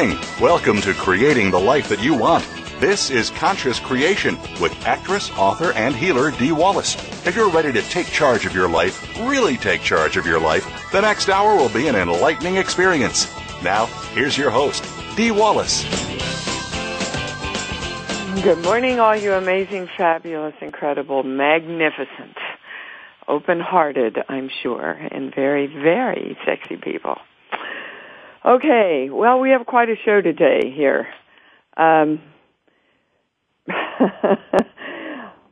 Morning. Welcome to Creating the Life That You Want. This is Conscious Creation with actress, author, and healer Dee Wallace. If you're ready to take charge of your life, really take charge of your life, the next hour will be an enlightening experience. Now, here's your host, Dee Wallace. Good morning, all you amazing, fabulous, incredible, magnificent, open hearted, I'm sure, and very, very sexy people. Okay, well, we have quite a show today here. Um,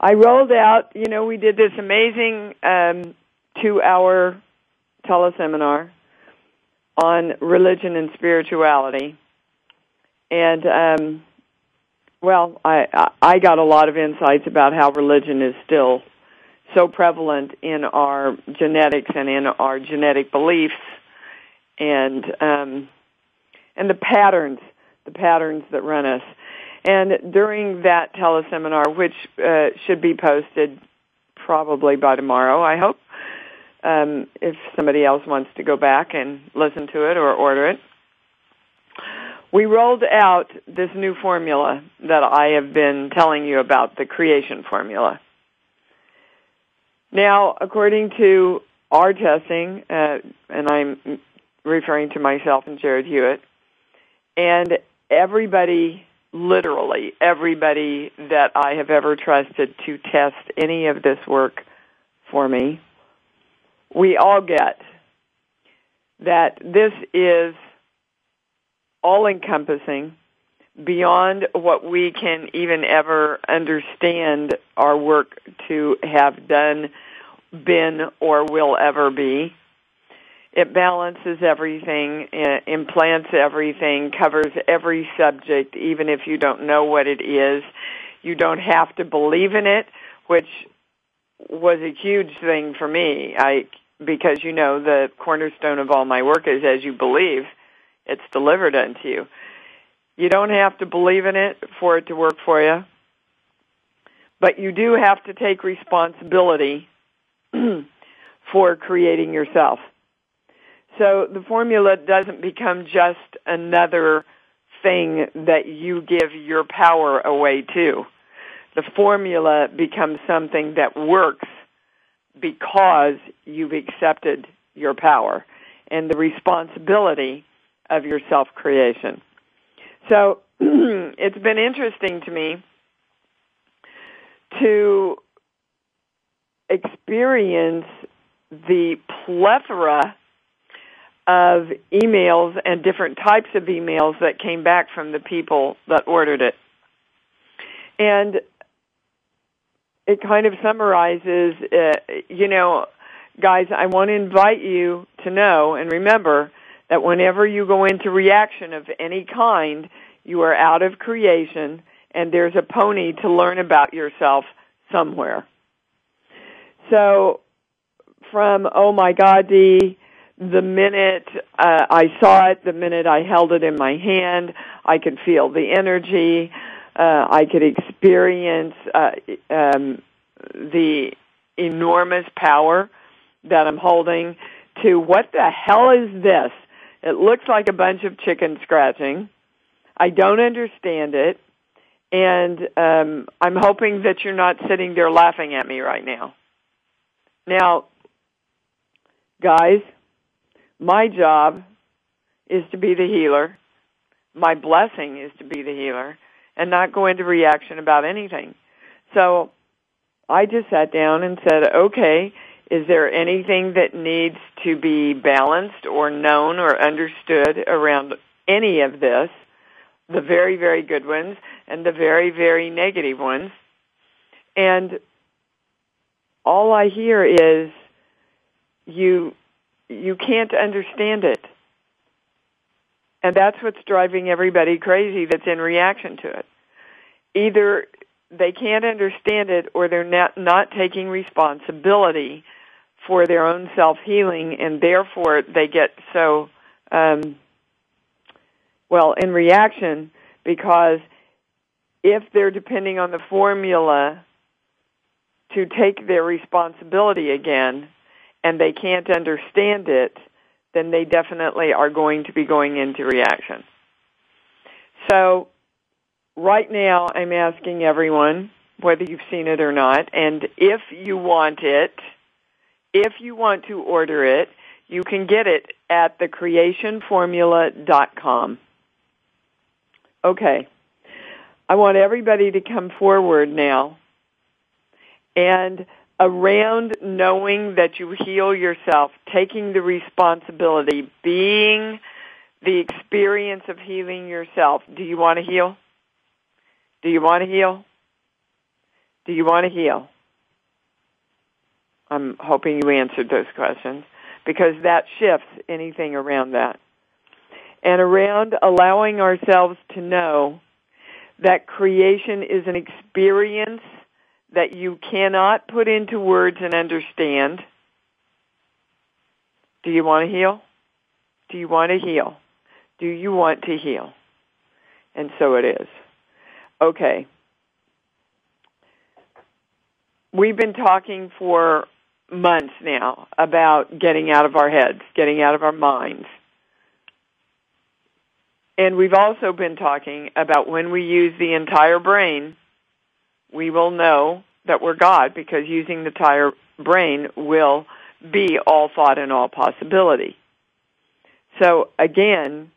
I rolled out, you know, we did this amazing um, two hour teleseminar on religion and spirituality. And, um, well, I, I got a lot of insights about how religion is still so prevalent in our genetics and in our genetic beliefs and um, and the patterns, the patterns that run us. And during that teleseminar, which uh, should be posted probably by tomorrow, I hope, um, if somebody else wants to go back and listen to it or order it, we rolled out this new formula that I have been telling you about, the creation formula. Now, according to our testing, uh, and I'm referring to myself and Jared Hewitt. And everybody, literally everybody that I have ever trusted to test any of this work for me, we all get that this is all encompassing beyond what we can even ever understand our work to have done, been, or will ever be. It balances everything, uh, implants everything, covers every subject, even if you don't know what it is. You don't have to believe in it, which was a huge thing for me. I because you know the cornerstone of all my work is as you believe, it's delivered unto you. You don't have to believe in it for it to work for you, but you do have to take responsibility for creating yourself. So the formula doesn't become just another thing that you give your power away to. The formula becomes something that works because you've accepted your power and the responsibility of your self-creation. So it's been interesting to me to experience the plethora of emails and different types of emails that came back from the people that ordered it. And it kind of summarizes, uh, you know, guys, I want to invite you to know and remember that whenever you go into reaction of any kind, you are out of creation and there's a pony to learn about yourself somewhere. So from, oh my God, Dee, the minute uh, I saw it, the minute I held it in my hand, I could feel the energy. Uh, I could experience uh, um, the enormous power that I'm holding. To what the hell is this? It looks like a bunch of chicken scratching. I don't understand it, and um, I'm hoping that you're not sitting there laughing at me right now. Now, guys my job is to be the healer. My blessing is to be the healer and not go into reaction about anything. So I just sat down and said, okay, is there anything that needs to be balanced or known or understood around any of this? the very, very good ones and the very, very negative ones. And all I hear is you you can't understand it. And that's what's driving everybody crazy that's in reaction to it. Either they can't understand it or they're not, not taking responsibility for their own self-healing and therefore they get so, um, well, in reaction because if they're depending on the formula to take their responsibility again and they can't understand it, then they definitely are going to be going into reaction. So right now I'm asking everyone whether you've seen it or not, and if you want it, if you want to order it, you can get it at thecreationformula.com. Okay. I want everybody to come forward now and around knowing that you heal yourself, taking the responsibility, being the experience of healing yourself. Do you want to heal? Do you want to heal? Do you want to heal? I'm hoping you answered those questions because that shifts anything around that. And around allowing ourselves to know that creation is an experience that you cannot put into words and understand. Do you want to heal? Do you want to heal? Do you want to heal? And so it is. Okay. We've been talking for months now about getting out of our heads, getting out of our minds. And we've also been talking about when we use the entire brain, we will know that we're God because using the entire brain will be all thought and all possibility. So again,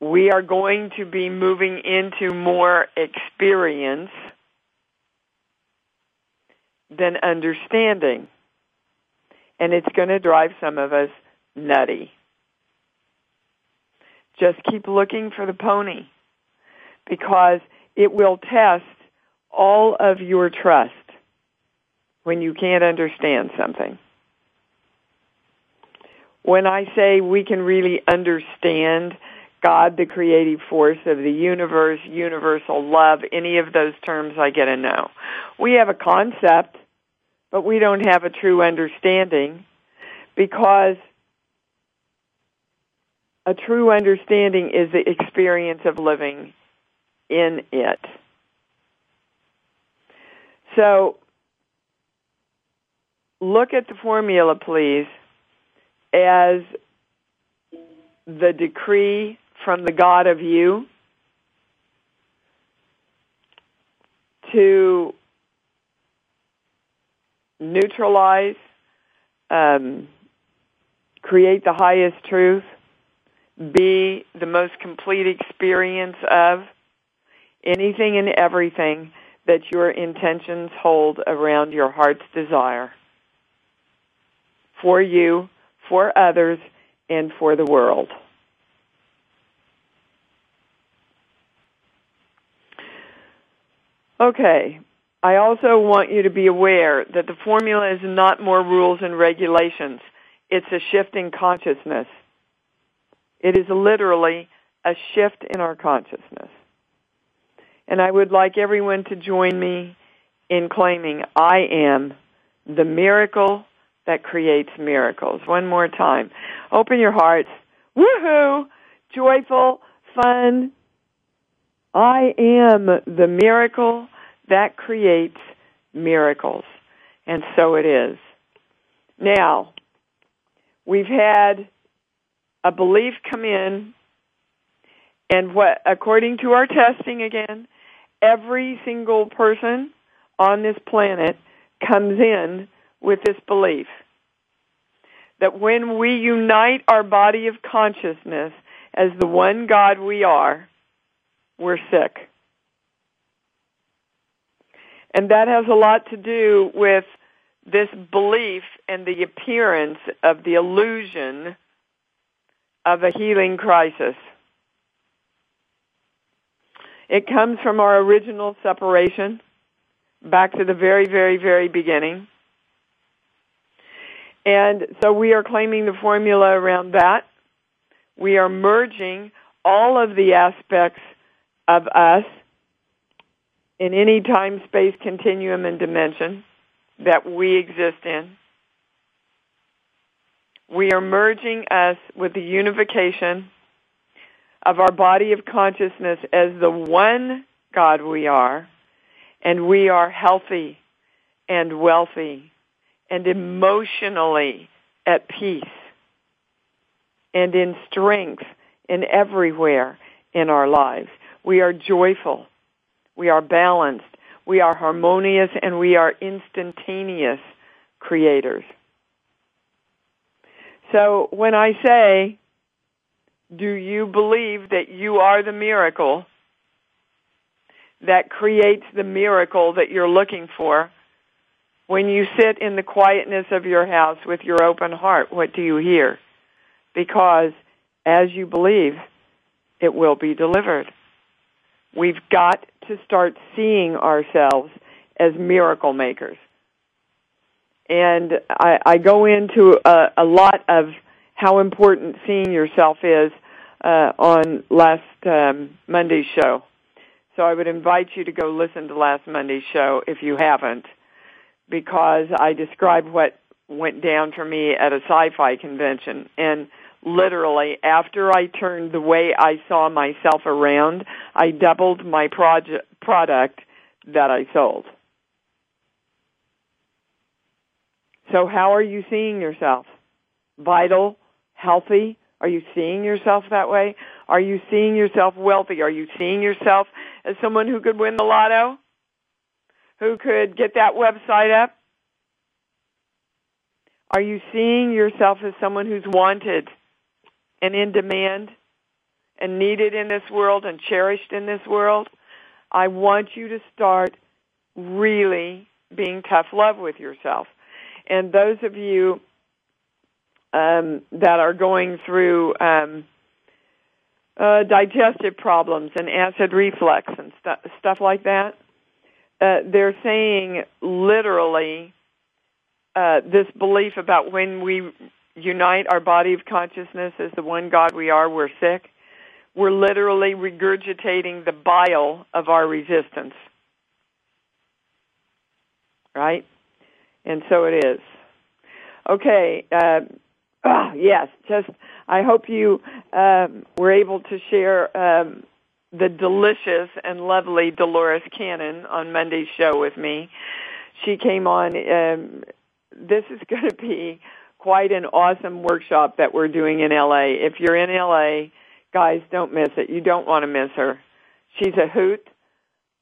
we are going to be moving into more experience than understanding. And it's going to drive some of us nutty. Just keep looking for the pony because it will test all of your trust when you can't understand something. When I say we can really understand God, the creative force of the universe, universal love, any of those terms I get a no. We have a concept, but we don't have a true understanding because a true understanding is the experience of living in it. So look at the formula, please, as the decree from the God of you to neutralize, um, create the highest truth, be the most complete experience of anything and everything that your intentions hold around your heart's desire for you, for others, and for the world. Okay. I also want you to be aware that the formula is not more rules and regulations. It's a shift in consciousness. It is literally a shift in our consciousness. And I would like everyone to join me in claiming I am the miracle that creates miracles. One more time. Open your hearts. Woohoo! Joyful, fun. I am the miracle that creates miracles. And so it is. Now, we've had a belief come in and what according to our testing again every single person on this planet comes in with this belief that when we unite our body of consciousness as the one God we are, we're sick. And that has a lot to do with this belief and the appearance of the illusion of a healing crisis. It comes from our original separation back to the very, very, very beginning. And so we are claiming the formula around that. We are merging all of the aspects of us in any time, space, continuum, and dimension that we exist in. We are merging us with the unification of our body of consciousness as the one God we are, and we are healthy and wealthy and emotionally at peace and in strength in everywhere in our lives. We are joyful. We are balanced. We are harmonious and we are instantaneous creators. So when I say, do you believe that you are the miracle that creates the miracle that you're looking for? When you sit in the quietness of your house with your open heart, what do you hear? Because as you believe, it will be delivered. We've got to start seeing ourselves as miracle makers. And I, I go into a, a lot of how important seeing yourself is uh, on last um, Monday's show. So I would invite you to go listen to last Monday's show if you haven't, because I describe what went down for me at a sci-fi convention. And literally, after I turned the way I saw myself around, I doubled my project, product that I sold. So how are you seeing yourself? Vital, healthy? Are you seeing yourself that way? Are you seeing yourself wealthy? Are you seeing yourself as someone who could win the lotto? Who could get that website up? Are you seeing yourself as someone who's wanted and in demand and needed in this world and cherished in this world? I want you to start really being tough love with yourself. And those of you um, that are going through um, uh, digestive problems and acid reflux and stu- stuff like that, uh, they're saying literally uh, this belief about when we unite our body of consciousness as the one God we are, we're sick. We're literally regurgitating the bile of our resistance. Right? And so it is. Okay. Uh, oh, yes. Just I hope you um, were able to share um, the delicious and lovely Dolores Cannon on Monday's show with me. She came on. Um, this is going to be quite an awesome workshop that we're doing in LA. If you're in LA, guys, don't miss it. You don't want to miss her. She's a hoot.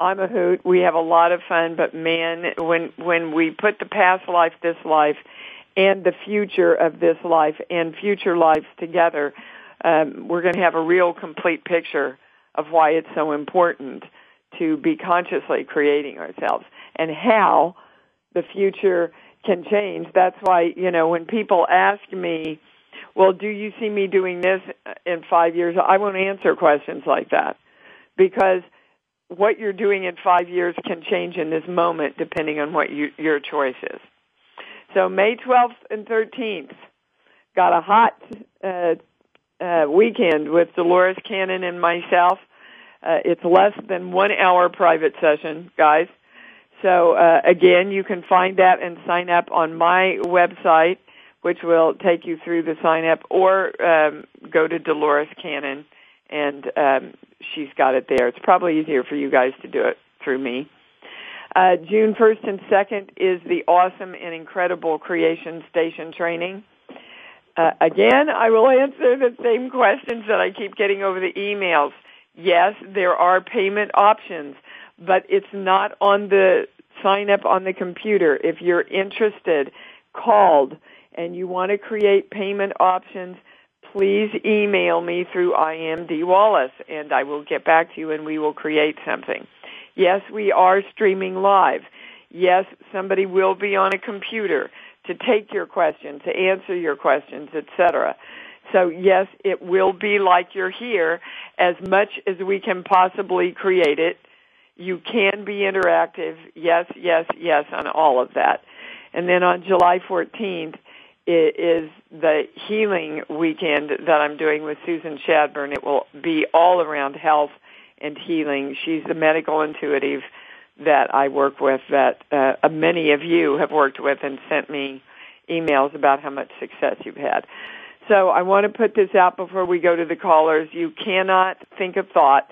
I'm a hoot. We have a lot of fun, but man, when when we put the past life, this life, and the future of this life and future lives together, um, we're going to have a real complete picture of why it's so important to be consciously creating ourselves and how the future can change. That's why, you know, when people ask me, well, do you see me doing this in five years? I won't answer questions like that because what you're doing in five years can change in this moment depending on what you, your choice is. So May 12th and 13th, got a hot uh, uh, weekend with Dolores Cannon and myself. Uh, it's less than one hour private session, guys. So uh, again, you can find that and sign up on my website, which will take you through the sign up, or um, go to Dolores Cannon and um, she's got it there. It's probably easier for you guys to do it through me. Uh, June 1st and 2nd is the awesome and incredible Creation Station training. Uh, again, I will answer the same questions that I keep getting over the emails. Yes, there are payment options, but it's not on the sign up on the computer. If you're interested, called, and you want to create payment options, please email me through IMD Wallace and I will get back to you and we will create something. Yes, we are streaming live. Yes, somebody will be on a computer to take your questions, to answer your questions, etc. So yes, it will be like you're here as much as we can possibly create it. You can be interactive. Yes, yes, yes on all of that. And then on July 14th is the healing weekend that I'm doing with Susan Shadburn. It will be all around health and healing. She's the medical intuitive that I work with that uh, many of you have worked with and sent me emails about how much success you've had. So I want to put this out before we go to the callers. You cannot think a thought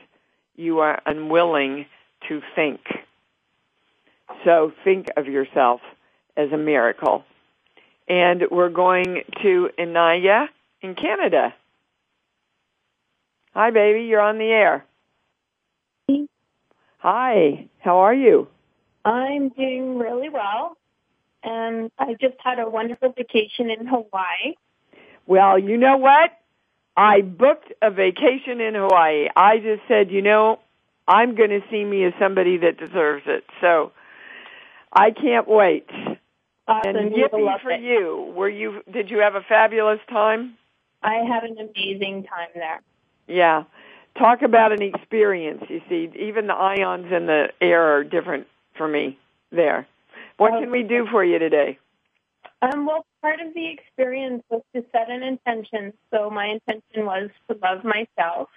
you are unwilling to think. So think of yourself as a miracle. And we're going to Inaya in Canada. Hi, baby. You're on the air. Hi. How are you? I'm doing really well. And I just had a wonderful vacation in Hawaii. Well, you know what? I booked a vacation in Hawaii. I just said, you know, I'm going to see me as somebody that deserves it. So I can't wait. Awesome. And yippee for it. you. Were you? Did you have a fabulous time? I had an amazing time there. Yeah. Talk about an experience. You see, even the ions in the air are different for me there. What can we do for you today? Um, well, part of the experience was to set an intention. So my intention was to love myself.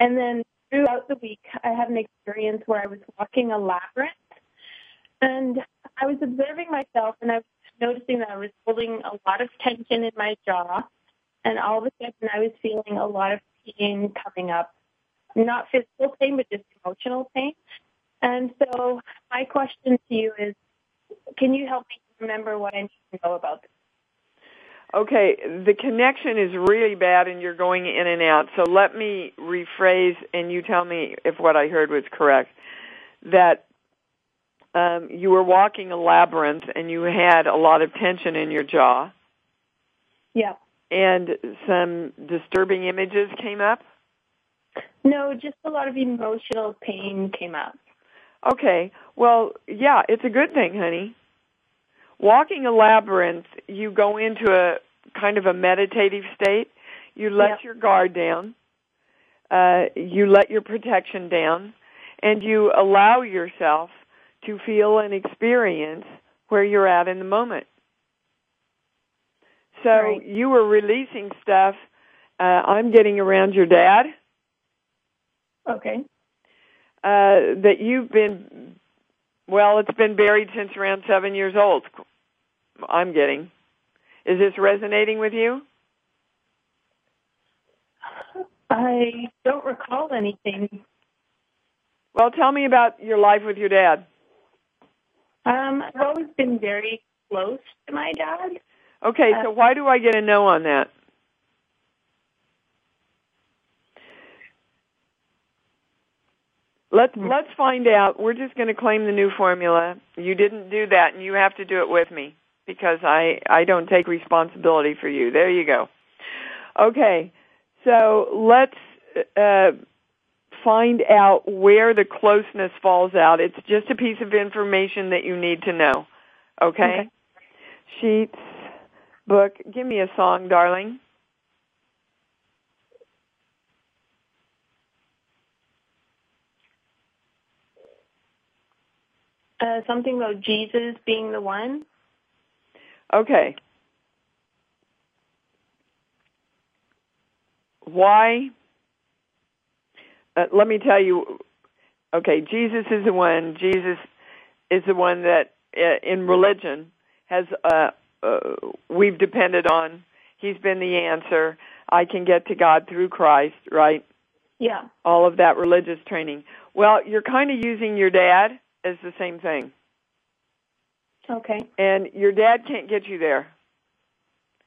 And then throughout the week, I had an experience where I was walking a labyrinth. And I was observing myself and I was noticing that I was holding a lot of tension in my jaw. And all of a sudden, I was feeling a lot of pain coming up. Not physical pain, but just emotional pain. And so my question to you is, can you help me remember what I need to know about this? Okay, the connection is really bad and you're going in and out. So let me rephrase and you tell me if what I heard was correct. That um, you were walking a labyrinth and you had a lot of tension in your jaw. Yeah. And some disturbing images came up? No, just a lot of emotional pain came up. Okay. Well, yeah, it's a good thing, honey. Walking a labyrinth, you go into a kind of a meditative state. You let Yep. your guard down. Uh, you let your protection down, and you allow yourself to feel and experience where you're at in the moment. So Right. you were releasing stuff. Uh, I'm getting around your dad Okay. uh, that you've been. Well, it's been buried since around seven years old. I'm getting. Is this resonating with you? I don't recall anything. Well, tell me about your life with your dad. Um, I've always been very close to my dad. Okay, so why do I get a no on that? Let's let's find out. We're just going to claim the new formula. You didn't do that, and you have to do it with me because I I don't take responsibility for you. There you go. Okay, so let's uh, find out where the closeness falls out. It's just a piece of information that you need to know. Okay. Okay. Sheets, book. Give me a song, darling. Uh, something about Jesus being the one. Okay. Why? Uh, let me tell you. Okay, Jesus is the one. Jesus is the one that uh, in religion has uh, we've depended on. He's been the answer. I can get to God through Christ, right? Yeah. All of that religious training. Well, you're kind of using your dad as the same thing. Okay. And your dad can't get you there.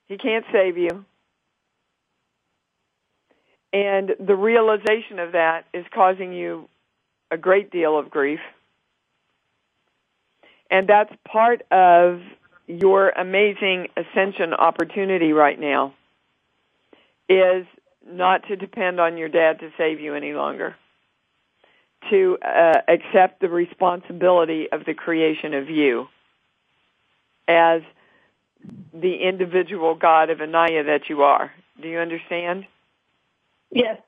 He can't save you. And the realization of that is causing you a great deal of grief. And that's part of your amazing ascension opportunity right now is not to depend on your dad to save you any longer. To uh, accept the responsibility of the creation of you as the individual God of Anaya that you are. Do you understand? Yes.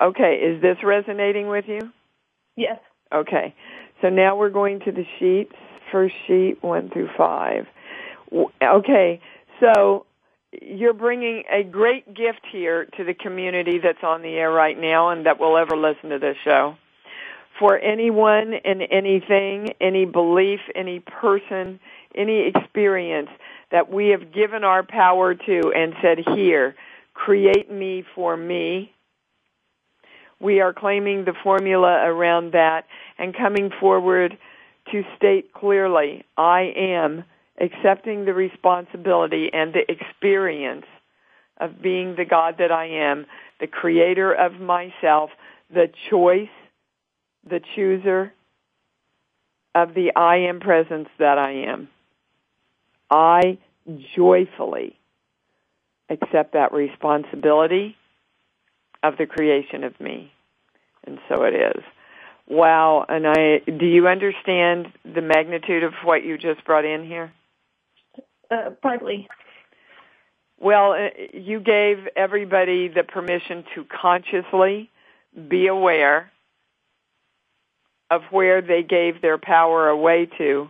Okay, is this resonating with you? Yes. Okay, so now we're going to the sheets. First sheet, one through five. Okay, so you're bringing a great gift here to the community that's on the air right now and that will ever listen to this show. For anyone and anything, any belief, any person, any experience that we have given our power to and said, here, create me for me. We are claiming the formula around that and coming forward to state clearly, I am accepting the responsibility and the experience of being the God that I am, the creator of myself, the choice, the chooser of the I am presence that I am. I joyfully accept that responsibility of the creation of me. And so it is. Wow, and I do you understand the magnitude of what you just brought in here? Uh, partly. Well, uh, you gave everybody the permission to consciously be aware of where they gave their power away to,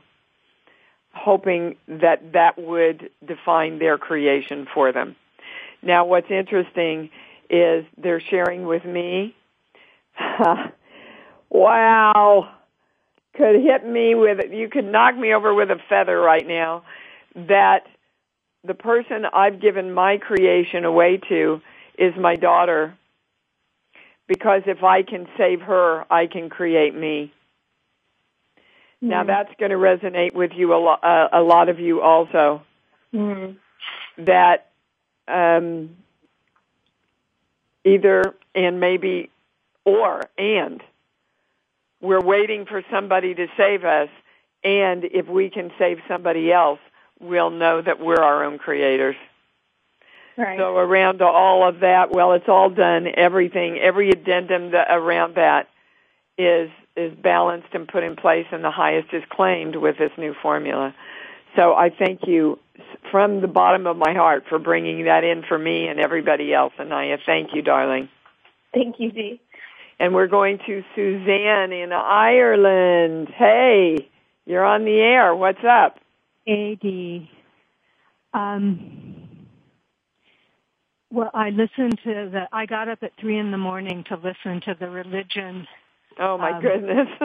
hoping that that would define their creation for them. Now, what's interesting is they're sharing with me. wow, could hit me with you could knock me over with a feather right now that the person I've given my creation away to is my daughter. Because if I can save her, I can create me. Mm. Now that's going to resonate with you a, lo- uh, a lot of you also. Mm. That um, either and maybe or and we're waiting for somebody to save us, and if we can save somebody else, we'll know that we're our own creators. Right. So around all of that, well, it's all done. Everything, every addendum that, around that is is balanced and put in place, and the highest is claimed with this new formula. So I thank you from the bottom of my heart for bringing that in for me and everybody else, Anaya. Thank you, darling. Thank you, Dee. And we're going to Suzanne in Ireland. Hey, you're on the air. What's up? AD. Um, well, I listened to the. I got up at three in the morning to listen to the religion. Oh my um, goodness,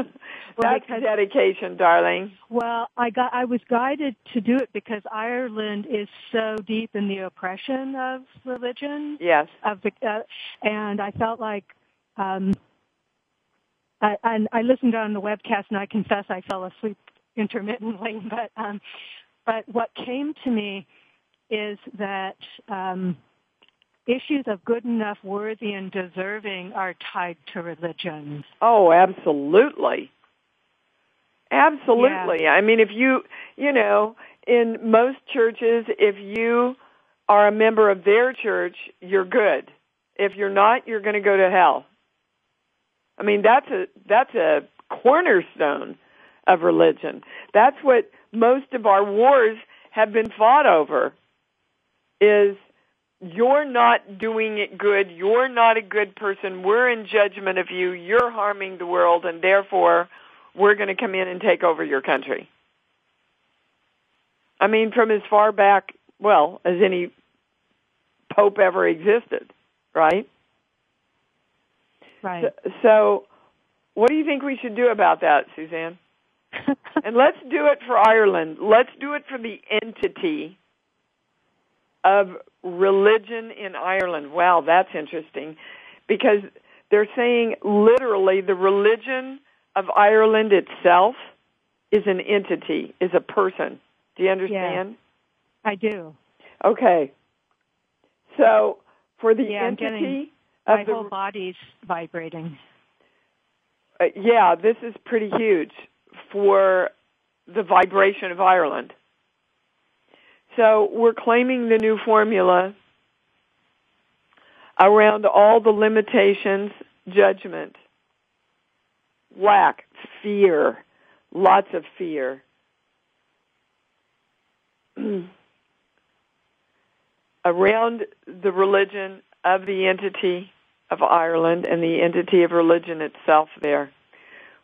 that's because, dedication, darling. Well, I got. I was guided to do it because Ireland is so deep in the oppression of religion. Yes. Of the, uh, and I felt like. Um, I, and I listened on the webcast, and I confess I fell asleep intermittently, but um, but what came to me is that um, issues of good enough, worthy, and deserving are tied to religion. Oh, absolutely, absolutely. Yeah. I mean, if you you know, in most churches, if you are a member of their church, you're good. If you're not, you're going to go to hell. I mean, that's a that's a cornerstone of religion. That's what most of our wars have been fought over is you're not doing it good, you're not a good person, we're in judgment of you, you're harming the world, and therefore we're going to come in and take over your country. I mean, from as far back, well, as any pope ever existed, right? Right. So, so what do you think we should do about that, Suzanne? and let's do it for Ireland. Let's do it for the entity of religion in Ireland. Wow, that's interesting. Because they're saying literally the religion of Ireland itself is an entity, is a person. Do you understand? Yeah, I do. Okay. So for the yeah, entity my the, whole body's vibrating. Uh, yeah, this is pretty huge for the vibration of Ireland. So we're claiming the new formula around all the limitations, judgment, lack, fear, lots of fear. around the religion of the entity of Ireland and the entity of religion itself there.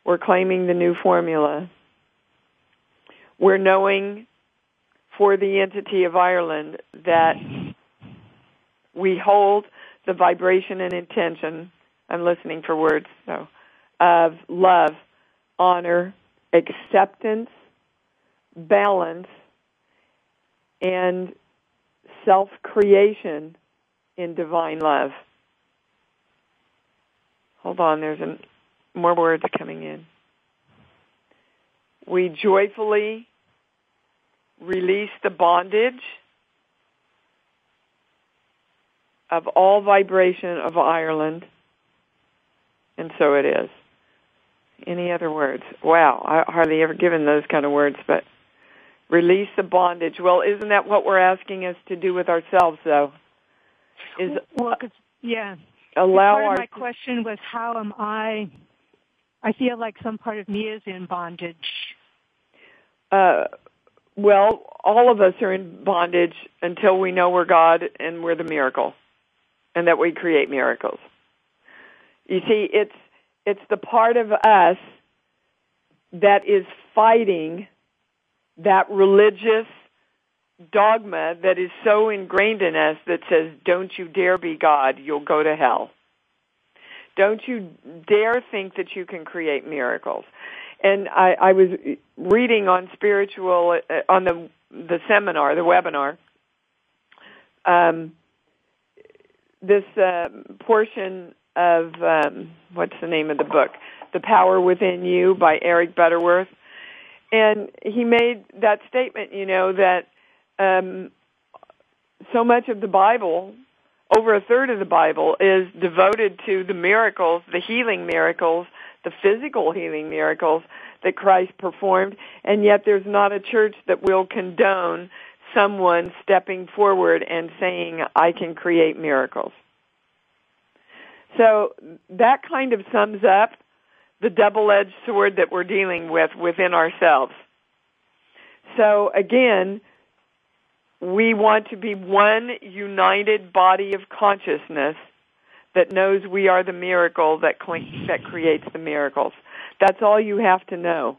We're claiming the new formula. We're knowing for the entity of Ireland that we hold the vibration and intention, I'm listening for words, so, of love, honor, acceptance, balance, and self-creation in divine love. Hold on, there's an, more words coming in. We joyfully release the bondage of all vibration of Ireland, and so it is. Any other words? Wow, I hardly ever given those kind of words, but release the bondage. Well, isn't that what we're asking us to do with ourselves, though? Is well, yeah. Allow part our of my question was how am I? I feel like some part of me is in bondage. Uh, well, all of us are in bondage until we know we're God and we're the miracle, and that we create miracles. You see, it's it's the part of us that is fighting that religious dogma that is so ingrained in us that says, don't you dare be God, you'll go to hell. Don't you dare think that you can create miracles. And I, I was reading on spiritual, uh, on the, the seminar, the webinar, um, this uh, portion of, um, what's the name of the book? The Power Within You by Eric Butterworth. And he made that statement, you know, that um, so much of the Bible, over a third of the Bible, is devoted to the miracles, the healing miracles, the physical healing miracles that Christ performed, and yet there's not a church that will condone someone stepping forward and saying, I can create miracles. So that kind of sums up the double-edged sword that we're dealing with within ourselves. So again, we want to be one united body of consciousness that knows we are the miracle that, cl- that creates the miracles. That's all you have to know,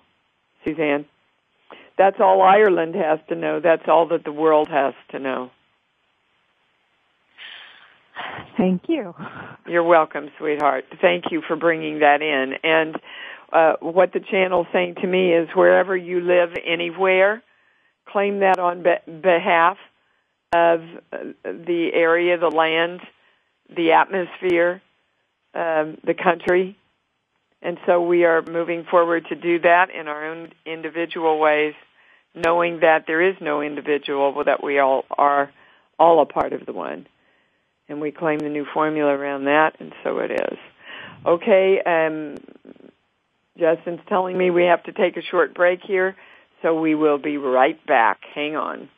Suzanne. That's all Ireland has to know. That's all that the world has to know. Thank you. You're welcome, sweetheart. Thank you for bringing that in. And uh, what the channel's saying to me is wherever you live anywhere, claim that on be- behalf of uh, the area, the land, the atmosphere, um, the country. And so we are moving forward to do that in our own individual ways, knowing that there is no individual, that we all are all a part of the one. And we claim the new formula around that, and so it is. Okay, um, Justin's telling me we have to take a short break here, so we will be right back. Hang on.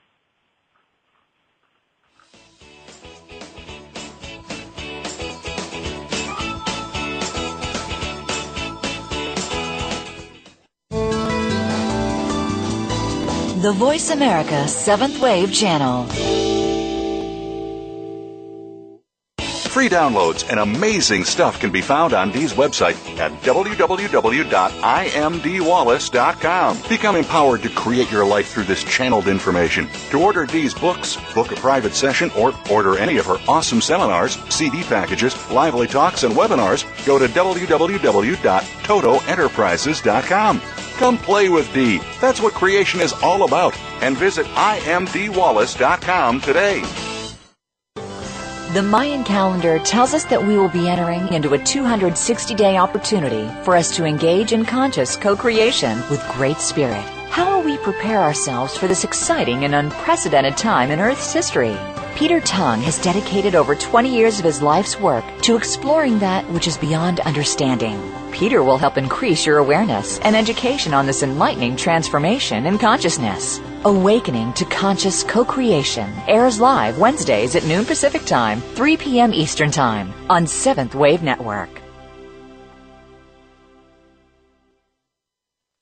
The Voice America Seventh Wave Channel. Free downloads and amazing stuff can be found on Dee's website at www.imdwallace.com. Become empowered to create your life through this channeled information. To order Dee's books, book a private session, or order any of her awesome seminars, CD packages, lively talks, and webinars, go to www.totoenterprises.com. Come play with Dee. That's what creation is all about. And visit imdwallace.com today. The Mayan calendar tells us that we will be entering into a 260 day opportunity for us to engage in conscious co creation with Great Spirit. How will we prepare ourselves for this exciting and unprecedented time in Earth's history? Peter Tongue has dedicated over 20 years of his life's work to exploring that which is beyond understanding. Peter will help increase your awareness and education on this enlightening transformation in consciousness. Awakening to Conscious Co-Creation airs live Wednesdays at noon Pacific Time, 3 p.m. Eastern Time on Seventh Wave Network.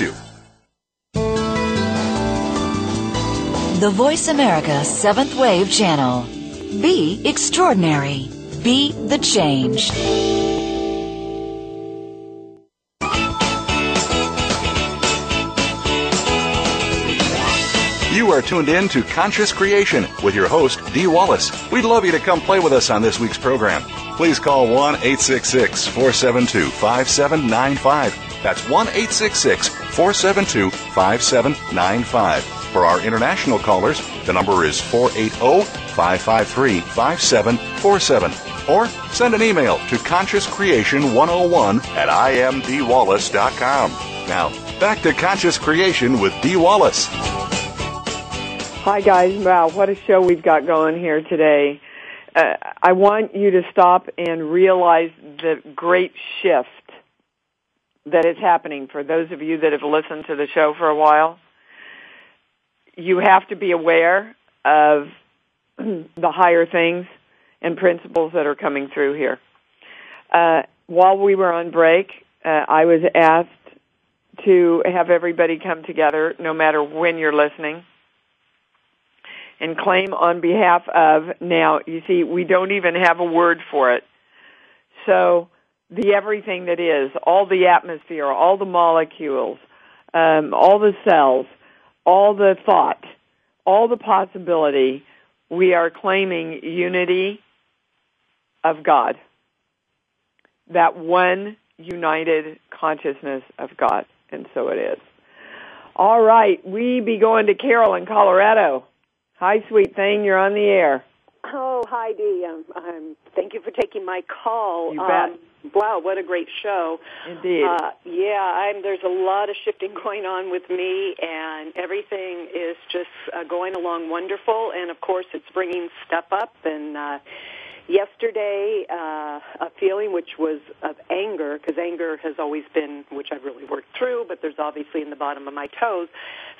you. The Voice America Seventh Wave Channel. Be extraordinary. Be the change. You are tuned in to Conscious Creation with your host, Dee Wallace. We'd love you to come play with us on this week's program. Please call 1 866 472 5795. That's 1 866 472 5795. For our international callers, the number is 480 553 5747. Or send an email to consciouscreation101 at iamdeewallace.com. Now, back to Conscious Creation with Dee Wallace. Hi, guys. Wow, what a show we've got going here today. Uh, I want you to stop and realize the great shift that is happening for those of you that have listened to the show for a while. You have to be aware of the higher things and principles that are coming through here. Uh, while we were on break, uh, I was asked to have everybody come together, no matter when you're listening, and claim on behalf of. Now, you see, we don't even have a word for it. So, the everything that is, all the atmosphere, all the molecules, um, all the cells, all the thought, all the possibility, we are claiming unity of God. That one united consciousness of God. And so it is. All right, we be going to Carol in Colorado. Hi, sweet thing. You're on the air. Oh, hi, Dee. Um, um, thank you for taking my call. You bet. Um, wow, what a great show. Indeed. Uh, yeah, I'm, there's a lot of shifting going on with me, and everything is just uh, going along wonderful. And of course, it's bringing step up. And uh, yesterday, uh, a feeling which was of anger, because anger has always been, which I've really worked through, but there's obviously in the bottom of my toes,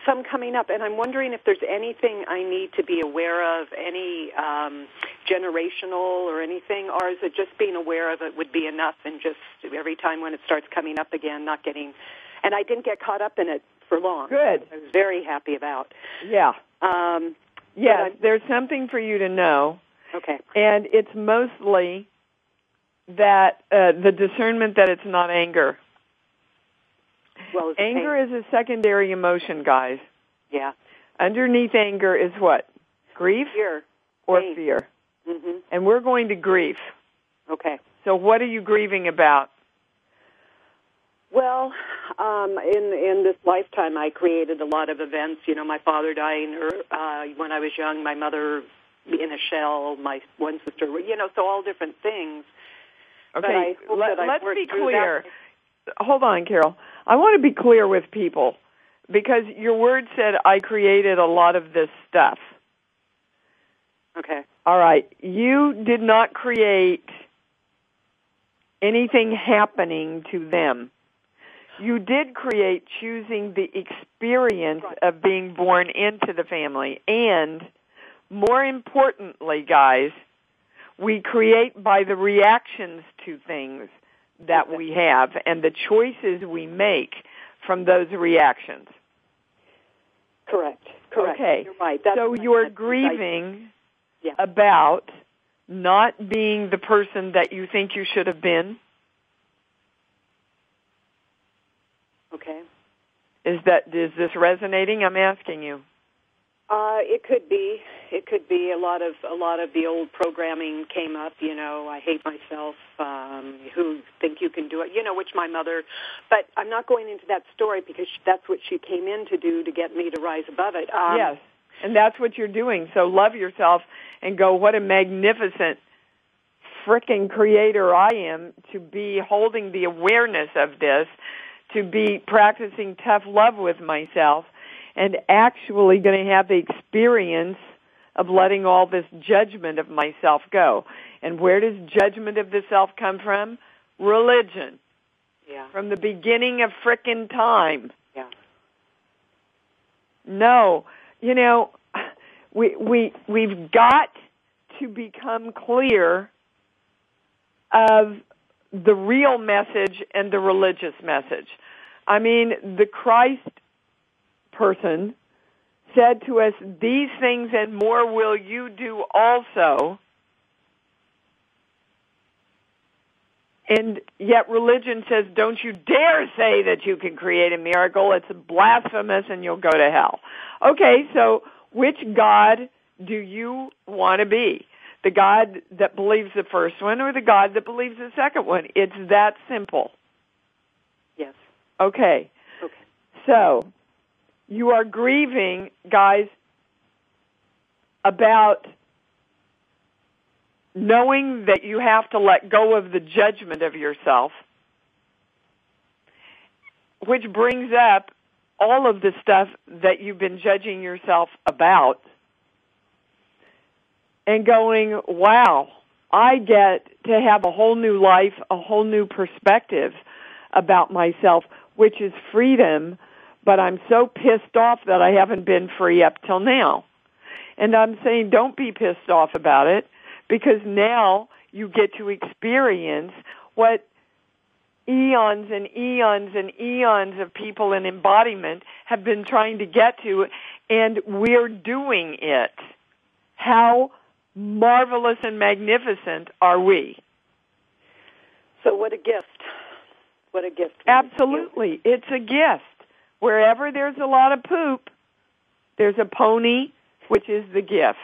some coming up. And I'm wondering if there's anything I need to be aware of, any um, generational or anything, or is it just being aware of it would be enough and just every time when it starts coming up again, not getting. And I didn't get caught up in it for long. Good. I was very happy about. Yeah. Um, Yes, there's something for you to know, okay. and it's mostly that uh, the discernment that it's not anger. Well, Anger is a secondary emotion, guys. yeah. Underneath anger is what? Grief Fear. or pain. fear. hmm And we're going to grief. Okay. So what are you grieving about? Well, um, in in this lifetime, I created a lot of events. You know, my father dying or, uh, when I was young, my mother in a shell, my one sister. You know, so all different things. Okay, Let, us be clear. Hold on, Carol. I want to be clear with people because your word said I created a lot of this stuff. Okay. All right. You did not create anything happening to them. You did create choosing the experience of being born into the family. And more importantly, guys, we create by the reactions to things that we have and the choices we make from those reactions. Correct. Correct. Okay. You're right. That's so you're. I- grieving Yeah. about not being the person that you think you should have been. Okay. Is that is this resonating? I'm asking you. Uh, it could be. It could be a lot of a lot of the old programming came up. You know, I hate myself. Um, who think you can do it? You know, which my mother. But I'm not going into that story because that's what she came in to do to get me to rise above it. Um, yes. And that's what you're doing. So love yourself and go, what a magnificent frickin' creator I am to be holding the awareness of this to be practicing tough love with myself and actually going to have the experience of letting all this judgment of myself go. And where does judgment of the self come from? Religion. Yeah. From the beginning of frickin' time. Yeah. No. You know, we we we've got to become clear of the real message and the religious message. I mean, the Christ person said to us, these things and more will you do also. And yet religion says, don't you dare say that you can create a miracle. It's blasphemous and you'll go to hell. Okay, so which God do you want to be? The God that believes the first one or the God that believes the second one? It's that simple. Yes. Okay. Okay. So, you are grieving, guys, about knowing that you have to let go of the judgment of yourself, which brings up all of the stuff that you've been judging yourself about and going, wow, I get to have a whole new life, a whole new perspective about myself, which is freedom, but I'm so pissed off that I haven't been free up till now. And I'm saying don't be pissed off about it because now you get to experience what eons and eons and eons of people in embodiment have been trying to get to and we're doing it. How marvelous and magnificent are we? So what a gift. What a gift. Absolutely. It's a gift. Wherever there's a lot of poop, there's a pony, which is the gift.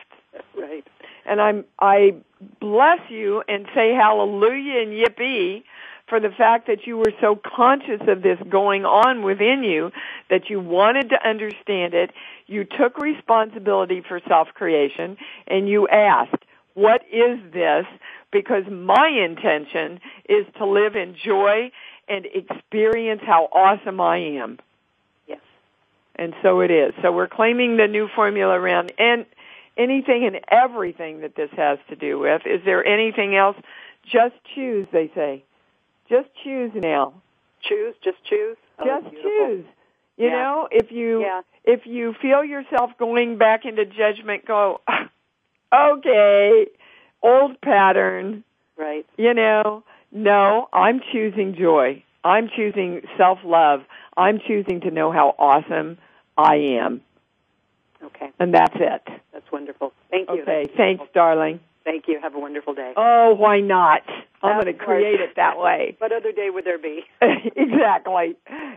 Right. And I'm I bless you and say hallelujah and yippee for the fact that you were so conscious of this going on within you that you wanted to understand it. You took responsibility for self-creation and you asked, what is this? Because my intention is to live in joy and experience how awesome I am. And so it is. So we're claiming the new formula around and anything and everything that this has to do with. Is there anything else? Just choose, they say. Just choose now. Choose, just choose. Oh, just choose. You Yeah. know, if you Yeah. if you feel yourself going back into judgment, go, okay, old pattern. Right. You know, no, I'm choosing joy. I'm choosing self love. I'm choosing to know how awesome I am, Okay. and that's it. That's wonderful. Thank you. Okay, That's thanks, wonderful. darling. Thank you. Have a wonderful day. Oh, why not? I'm going to create it that way. What other day would there be? exactly.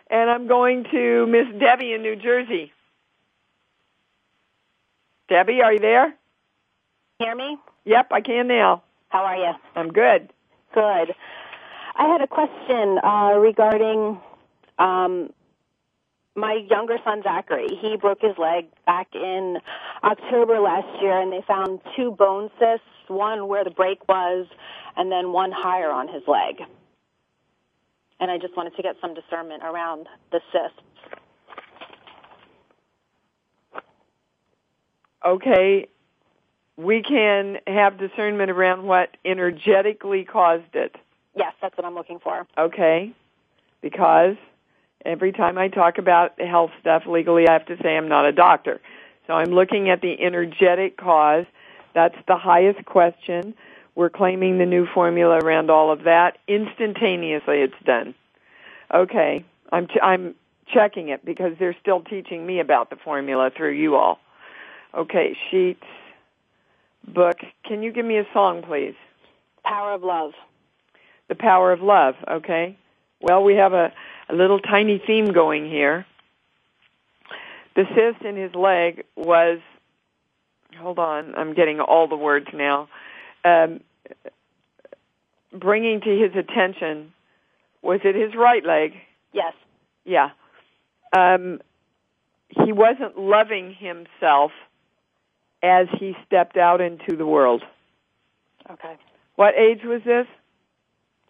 And I'm going to Miss Debbie in New Jersey. Debbie, are you there? Hear me? Yep, I can now. How are you? I'm good. Good. I had a question uh, regarding um, my younger son Zachary. He broke his leg back in October last year, and they found two bone cysts, one where the break was, and then one higher on his leg. And I just wanted to get some discernment around the cysts. Okay, we can have discernment around what energetically caused it. Yes, that's what I'm looking for. Okay? Because every time I talk about health stuff legally, I have to say I'm not a doctor. So I'm looking at the energetic cause. That's the highest question. We're claiming the new formula around all of that. Instantaneously it's done. Okay. I'm, ch- I'm checking it because they're still teaching me about the formula through you all. Okay, sheets, book. Can you give me a song, please? Power of love. The power of love, okay? Well, we have a, a little tiny theme going here. The cyst in his leg was, hold on, I'm getting all the words now, um, bringing to his attention, was it his right leg? Yes. Yeah. Um, he wasn't loving himself as he stepped out into the world. Okay. What age was this?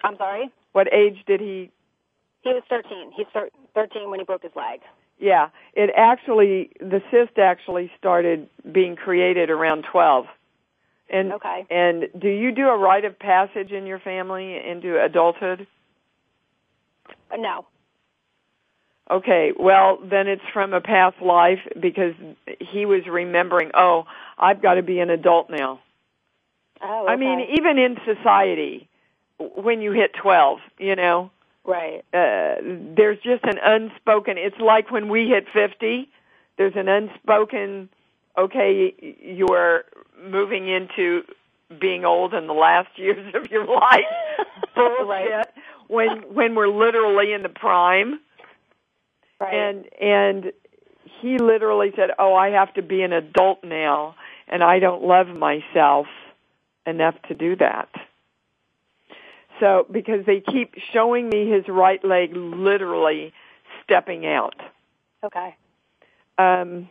I'm sorry? What age did he He was 13. He's 13 when he broke his leg. Yeah, it actually the cyst actually started being created around 12. And okay. and do you do a rite of passage in your family into adulthood? Uh, no. Okay, well then it's from a past life because he was remembering, oh, I've got to be an adult now. Oh, okay. I mean, even in society, when you hit 12, you know, right? Uh, there's just an unspoken. It's like when we hit 50, there's an unspoken. Okay, you're moving into being old in the last years of your life. Bullshit. right. When when we're literally in the prime. Right. And and he literally said, "Oh, I have to be an adult now, and I don't love myself enough to do that." So, because they keep showing me his right leg literally stepping out. Okay. Um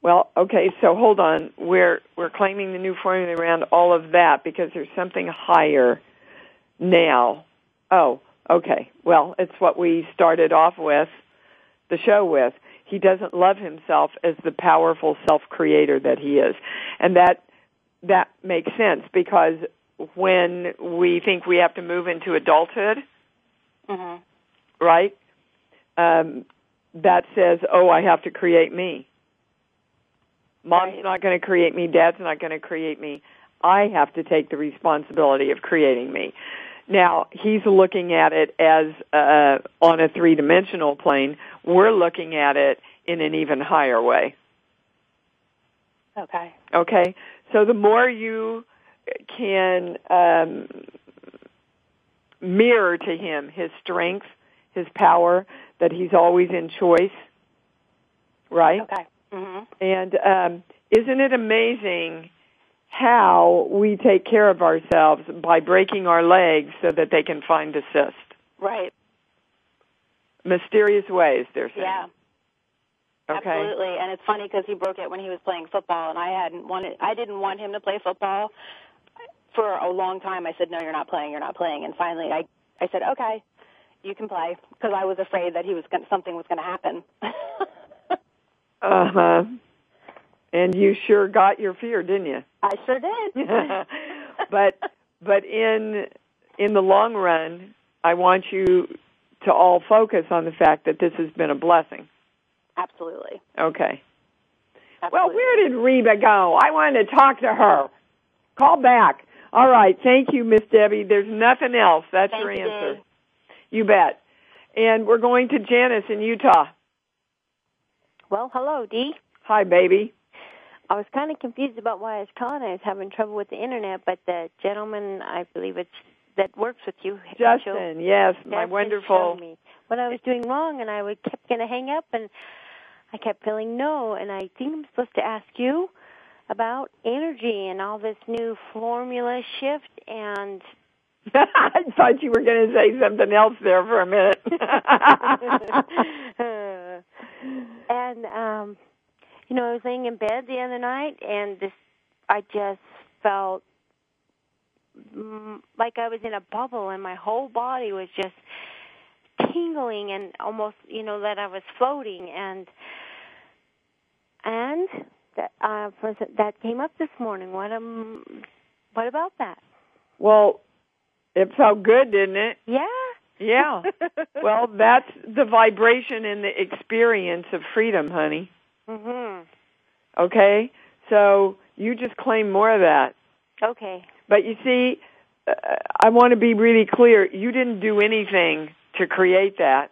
well, okay, so hold on. We're we're claiming the new formula around all of that because there's something higher now. Oh, okay. Well, it's what we started off with the show with. He doesn't love himself as the powerful self-creator that he is. And that that makes sense because when we think we have to move into adulthood, mm-hmm. right? Um, that says, "Oh, I have to create me." Mom's right. not going to create me. Dad's not going to create me. I have to take the responsibility of creating me. Now, he's looking at it as uh, on a three-dimensional plane. We're looking at it in an even higher way. Okay. Okay. So the more you can um, mirror to him his strength, his power, that he's always in choice, right? Okay. Mm-hmm. And um, isn't it amazing how we take care of ourselves by breaking our legs so that they can find a cyst? Right. Mysterious ways, they're saying. Yeah. Okay. Absolutely, and it's funny because he broke it when he was playing football, and I hadn't wanted. I didn't want him to play football for a long time. I said, "No, you're not playing. You're not playing." And finally, I I said, "Okay, you can play," because I was afraid that he was gonna, something was going to happen. uh huh. And you sure got your fear, didn't you? I sure did. but but in in the long run, I want you to all focus on the fact that this has been a blessing. Absolutely. Okay. Absolutely. Well, where did Reba go? I wanted to talk to her. Call back. All right. Thank you, Miss Debbie. There's nothing else. That's Thank your you, answer. Dave. You bet. And we're going to Janice in Utah. Well, hello, Dee. Hi, baby. I was kind of confused about why I was calling. I was having trouble with the internet, but the gentleman, I believe it's that works with you, Justin, showed, yes, my Justin wonderful. showed me what I was doing wrong, and I would kept going to hang up, and I kept feeling no, and I think I'm supposed to ask you about energy and all this new formula shift and I thought you were going to say something else there for a minute. and um you know, I was laying in bed the other night and this I just felt like I was in a bubble and my whole body was just tingling and almost, you know, that I was floating and and that uh that came up this morning. What um what about that? well, it felt good, didn't it? Yeah. Yeah. well, that's the vibration and the experience of freedom, honey. mhm. Okay? So you just claim more of that. Okay. But you see, uh, I want to be really clear. You didn't do anything to create that.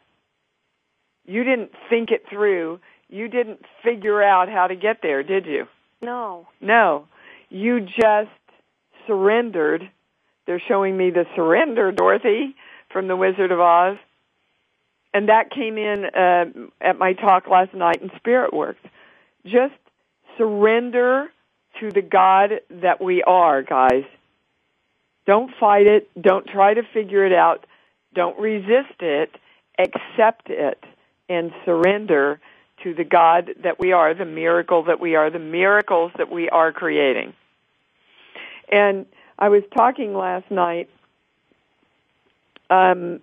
You didn't think it through. You didn't figure out how to get there, did you? No. No. You just surrendered. They're showing me the surrender, Dorothy, from The Wizard of Oz. And that came in uh, at my talk last night in Spirit Works. Just surrender to the God that we are, guys. Don't fight it. Don't try to figure it out. Don't resist it. Accept it and surrender to the God that we are, the miracle that we are, the miracles that we are creating. And I was talking last night um,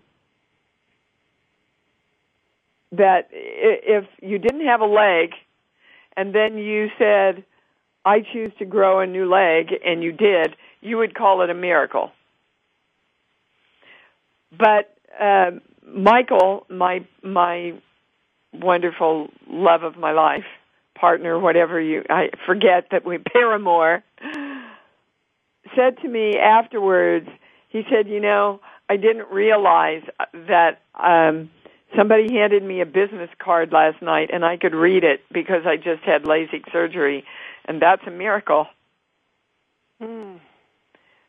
that if you didn't have a leg and then you said, I choose to grow a new leg, and you did, you would call it a miracle. But uh, Michael, my my wonderful love of my life, partner, whatever you, I forget that we paramour, said to me afterwards, he said, you know, I didn't realize that um, somebody handed me a business card last night and I could read it because I just had LASIK surgery, and that's a miracle. Hmm.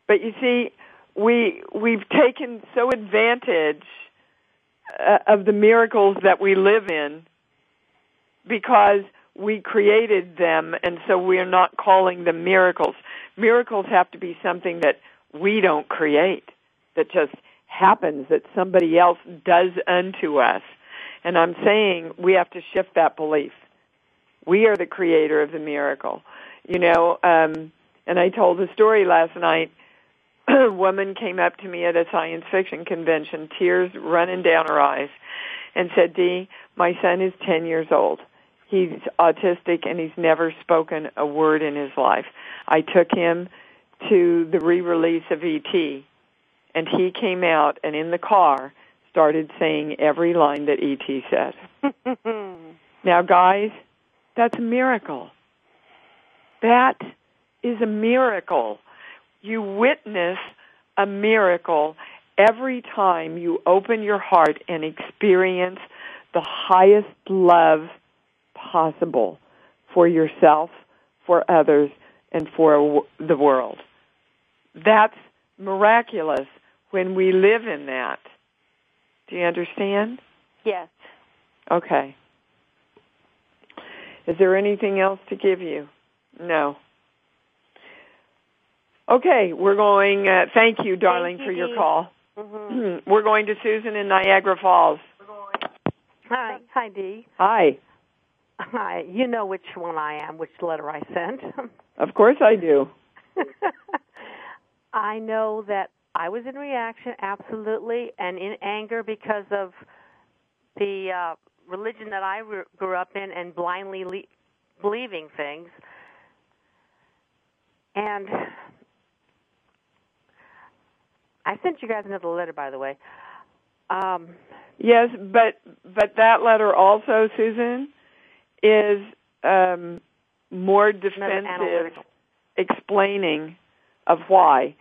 But you see, we we've taken so advantage uh, of the miracles that we live in because we created them and so we're not calling them miracles. Miracles have to be something that we don't create, that just happens, that somebody else does unto us. And I'm saying we have to shift that belief. We are the creator of the miracle. You know, um, and I told a story last night. A woman came up to me at a science fiction convention, tears running down her eyes, and said, Dee, my son is 10 years old. He's autistic and he's never spoken a word in his life. I took him to the re-release of E.T. and he came out and in the car started saying every line that E.T. said. now guys, that's a miracle. That is a miracle. You witness a miracle every time you open your heart and experience the highest love possible for yourself, for others, and for the world. That's miraculous when we live in that. Do you understand? Yes. Okay. Is there anything else to give you? No. Okay, we're going. Uh, thank you, darling, thank you, for your call. Mm-hmm. we're going to Susan in Niagara Falls. Hi, hi, Dee. Hi. Hi. You know which one I am, which letter I sent. Of course I do. I know that I was in reaction, absolutely, and in anger because of the uh, religion that I re- grew up in and blindly le- believing things. And I sent you guys another letter, by the way. Um, Yes, but but that letter also, Susan, is um, more defensive, explaining of why.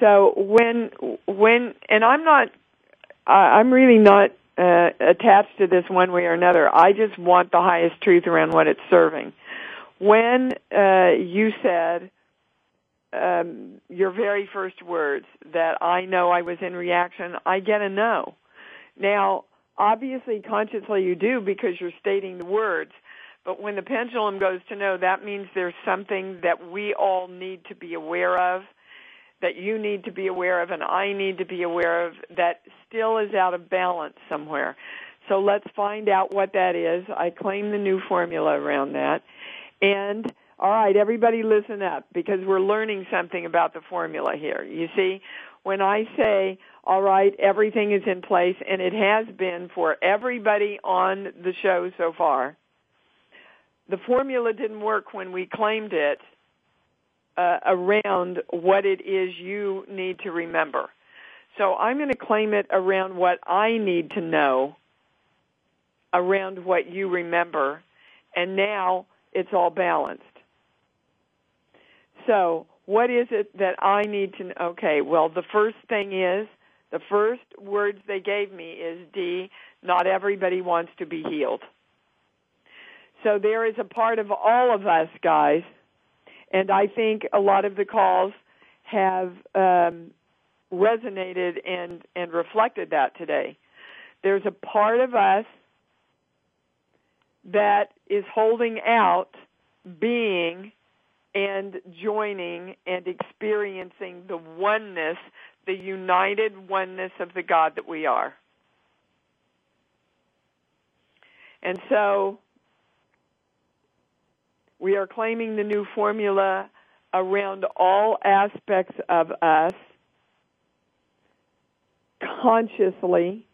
So when when and I'm not, I- I'm really not uh, attached to this one way or another. I just want the highest truth around what it's serving. When uh, you said um, your very first words that I know I was in reaction, I get a no. Now, obviously, consciously you do because you're stating the words. But when the pendulum goes to no, that means there's something that we all need to be aware of, that you need to be aware of, and I need to be aware of, that still is out of balance somewhere. So let's find out what that is. I claim the new formula around that. And all right, everybody listen up because we're learning something about the formula here. You see, when I say, all right, everything is in place, and it has been for everybody on the show so far, the formula didn't work when we claimed it uh, around what it is you need to remember. So I'm going to claim it around what I need to know, around what you remember, and now it's all balanced. So, what is it that I need to know? Okay, well, the first thing is, the first words they gave me is Dee, not everybody wants to be healed. So there is a part of all of us, guys, and I think a lot of the calls have um, resonated and, and reflected that today. There's a part of us that is holding out being and joining and experiencing the oneness, the united oneness of the God that we are. And so we are claiming the new formula around all aspects of us consciously,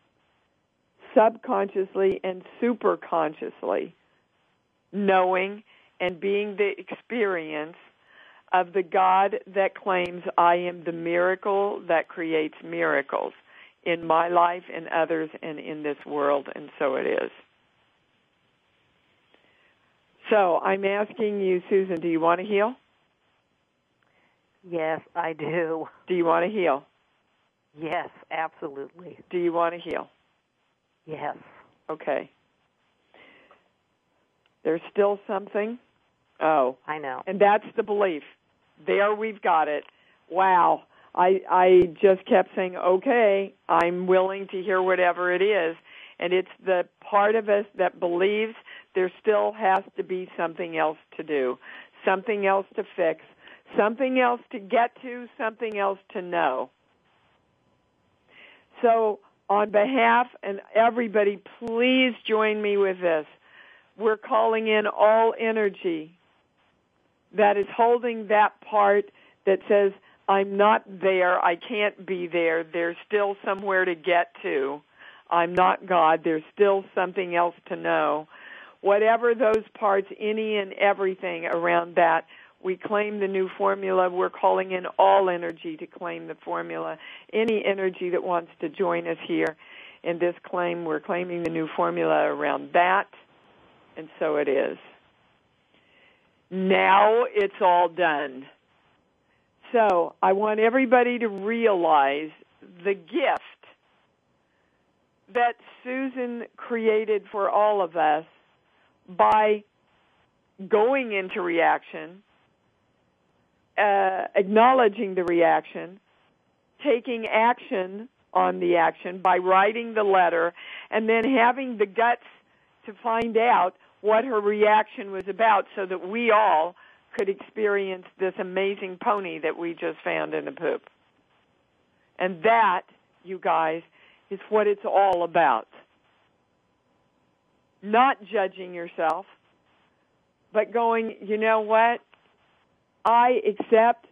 subconsciously and superconsciously knowing and being the experience of the God that claims I am the miracle that creates miracles in my life and others and in this world, and so it is. So I'm asking you, Susan, do you want to heal? Yes, I do. Do you want to heal? Yes, absolutely. Do you want to heal? Yes. Okay. There's still something. Oh, I know. And that's the belief. There we've got it. Wow. I I just kept saying, "Okay, I'm willing to hear whatever it is." And it's the part of us that believes there still has to be something else to do, something else to fix, something else to get to, something else to know. So, on behalf and everybody, please join me with this. We're calling in all energy that is holding that part that says, I'm not there, I can't be there, there's still somewhere to get to. I'm not God, there's still something else to know. Whatever those parts, any and everything around that, we claim the new formula. We're calling in all energy to claim the formula. Any energy that wants to join us here in this claim, we're claiming the new formula around that, and so it is. Now it's all done. So I want everybody to realize the gift that Susan created for all of us by going into reaction, uh, acknowledging the reaction, taking action on the action by writing the letter, and then having the guts to find out what her reaction was about so that we all could experience this amazing pony that we just found in the poop. And that, you guys, is what it's all about. Not judging yourself, but going, you know what? I accept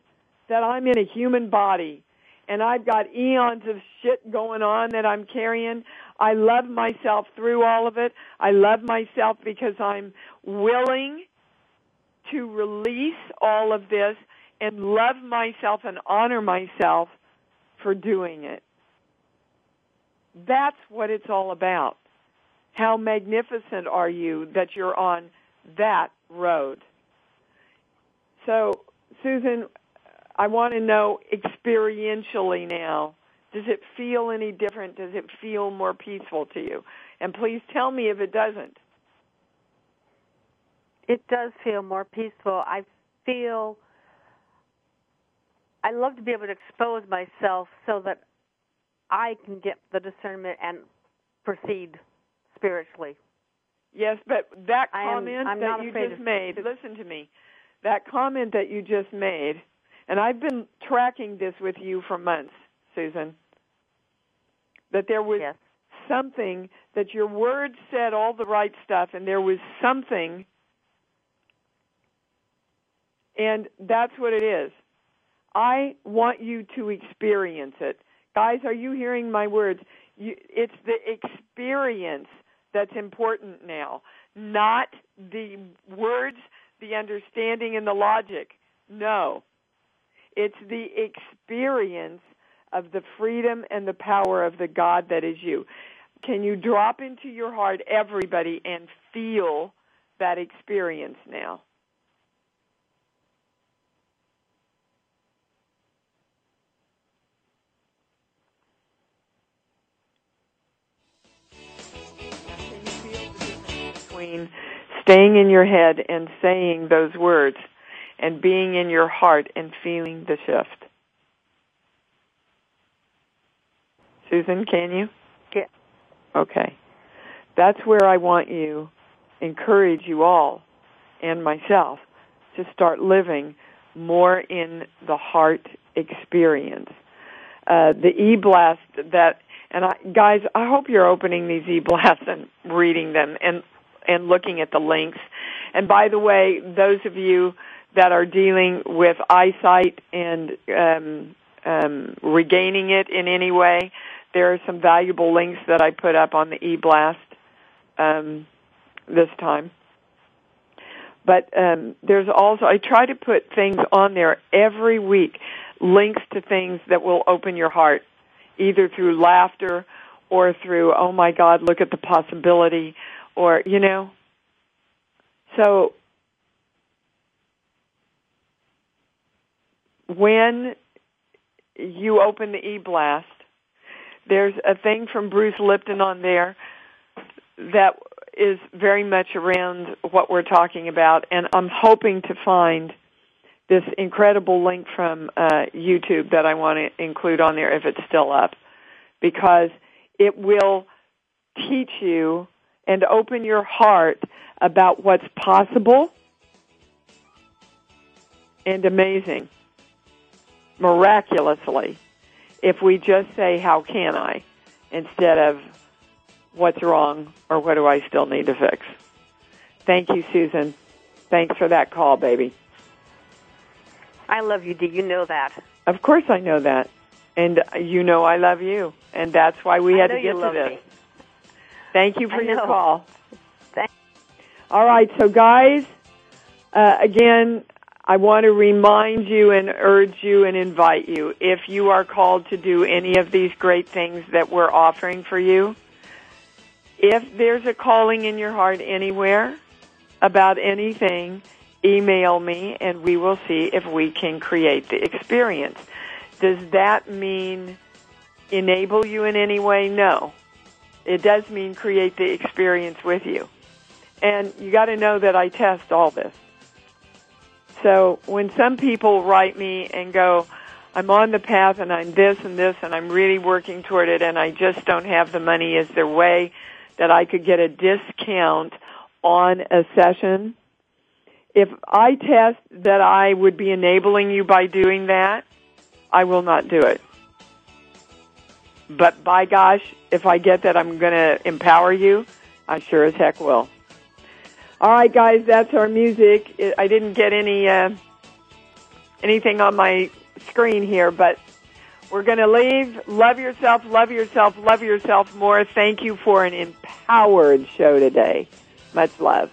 that I'm in a human body and I've got eons of shit going on that I'm carrying. I love myself through all of it. I love myself because I'm willing to release all of this and love myself and honor myself for doing it. That's what it's all about. How magnificent are you that you're on that road? So, Susan, I want to know experientially now. Does it feel any different? Does it feel more peaceful to you? And please tell me if it doesn't. It does feel more peaceful. I feel I love to be able to expose myself so that I can get the discernment and proceed spiritually. Yes, but that comment I'm that you just made, listen to me. That comment that you just made, and I've been tracking this with you for months, Susan, that there was yes. something that your words said all the right stuff and there was something and that's what it is. I want you to experience it. Guys, are you hearing my words? You, it's the experience that's important now, not the words, the understanding, and the logic. No. It's the experience of the freedom and the power of the God that is you. Can you drop into your heart, everybody, and feel that experience now? Between staying in your head and saying those words and being in your heart and feeling the shift. Susan, can you? Yeah. Okay. That's where I want you, encourage you all and myself to start living more in the heart experience. Uh, the e-blast that, and I, guys, I hope you're opening these e-blasts and reading them and, and looking at the links. And by the way, those of you that are dealing with eyesight and um, um, regaining it in any way, there are some valuable links that I put up on the e-blast um, this time. But um, there's also I try to put things on there every week, links to things that will open your heart, either through laughter or through oh my God, look at the possibility, or you know. So when you open the e-blast, there's a thing from Bruce Lipton on there that is very much around what we're talking about, and I'm hoping to find this incredible link from uh, YouTube that I want to include on there if it's still up, because it will teach you and open your heart about what's possible and amazing, miraculously, if we just say, How can I? instead of what's wrong or what do I still need to fix. Thank you, Susan. Thanks for that call, baby. I love you, Dee. You know that. Of course I know that. And you know I love you. And that's why we had to get to this. Me. Thank you for I your know. call. Thanks. All right, so guys, uh, again, I want to remind you and urge you and invite you, if you are called to do any of these great things that we're offering for you, if there's a calling in your heart anywhere about anything, email me and we will see if we can create the experience. Does that mean enable you in any way? No. It does mean create the experience with you. And you got to know that I test all this. So when some people write me and go, I'm on the path and I'm this and this and I'm really working toward it and I just don't have the money, is there a way that I could get a discount on a session? If I test that I would be enabling you by doing that, I will not do it. But by gosh, if I get that I'm going to empower you, I sure as heck will. All right, guys, that's our music. I didn't get any uh, anything on my screen here, but we're going to leave. Love yourself, love yourself, love yourself more. Thank you for an empowered show today. Much love.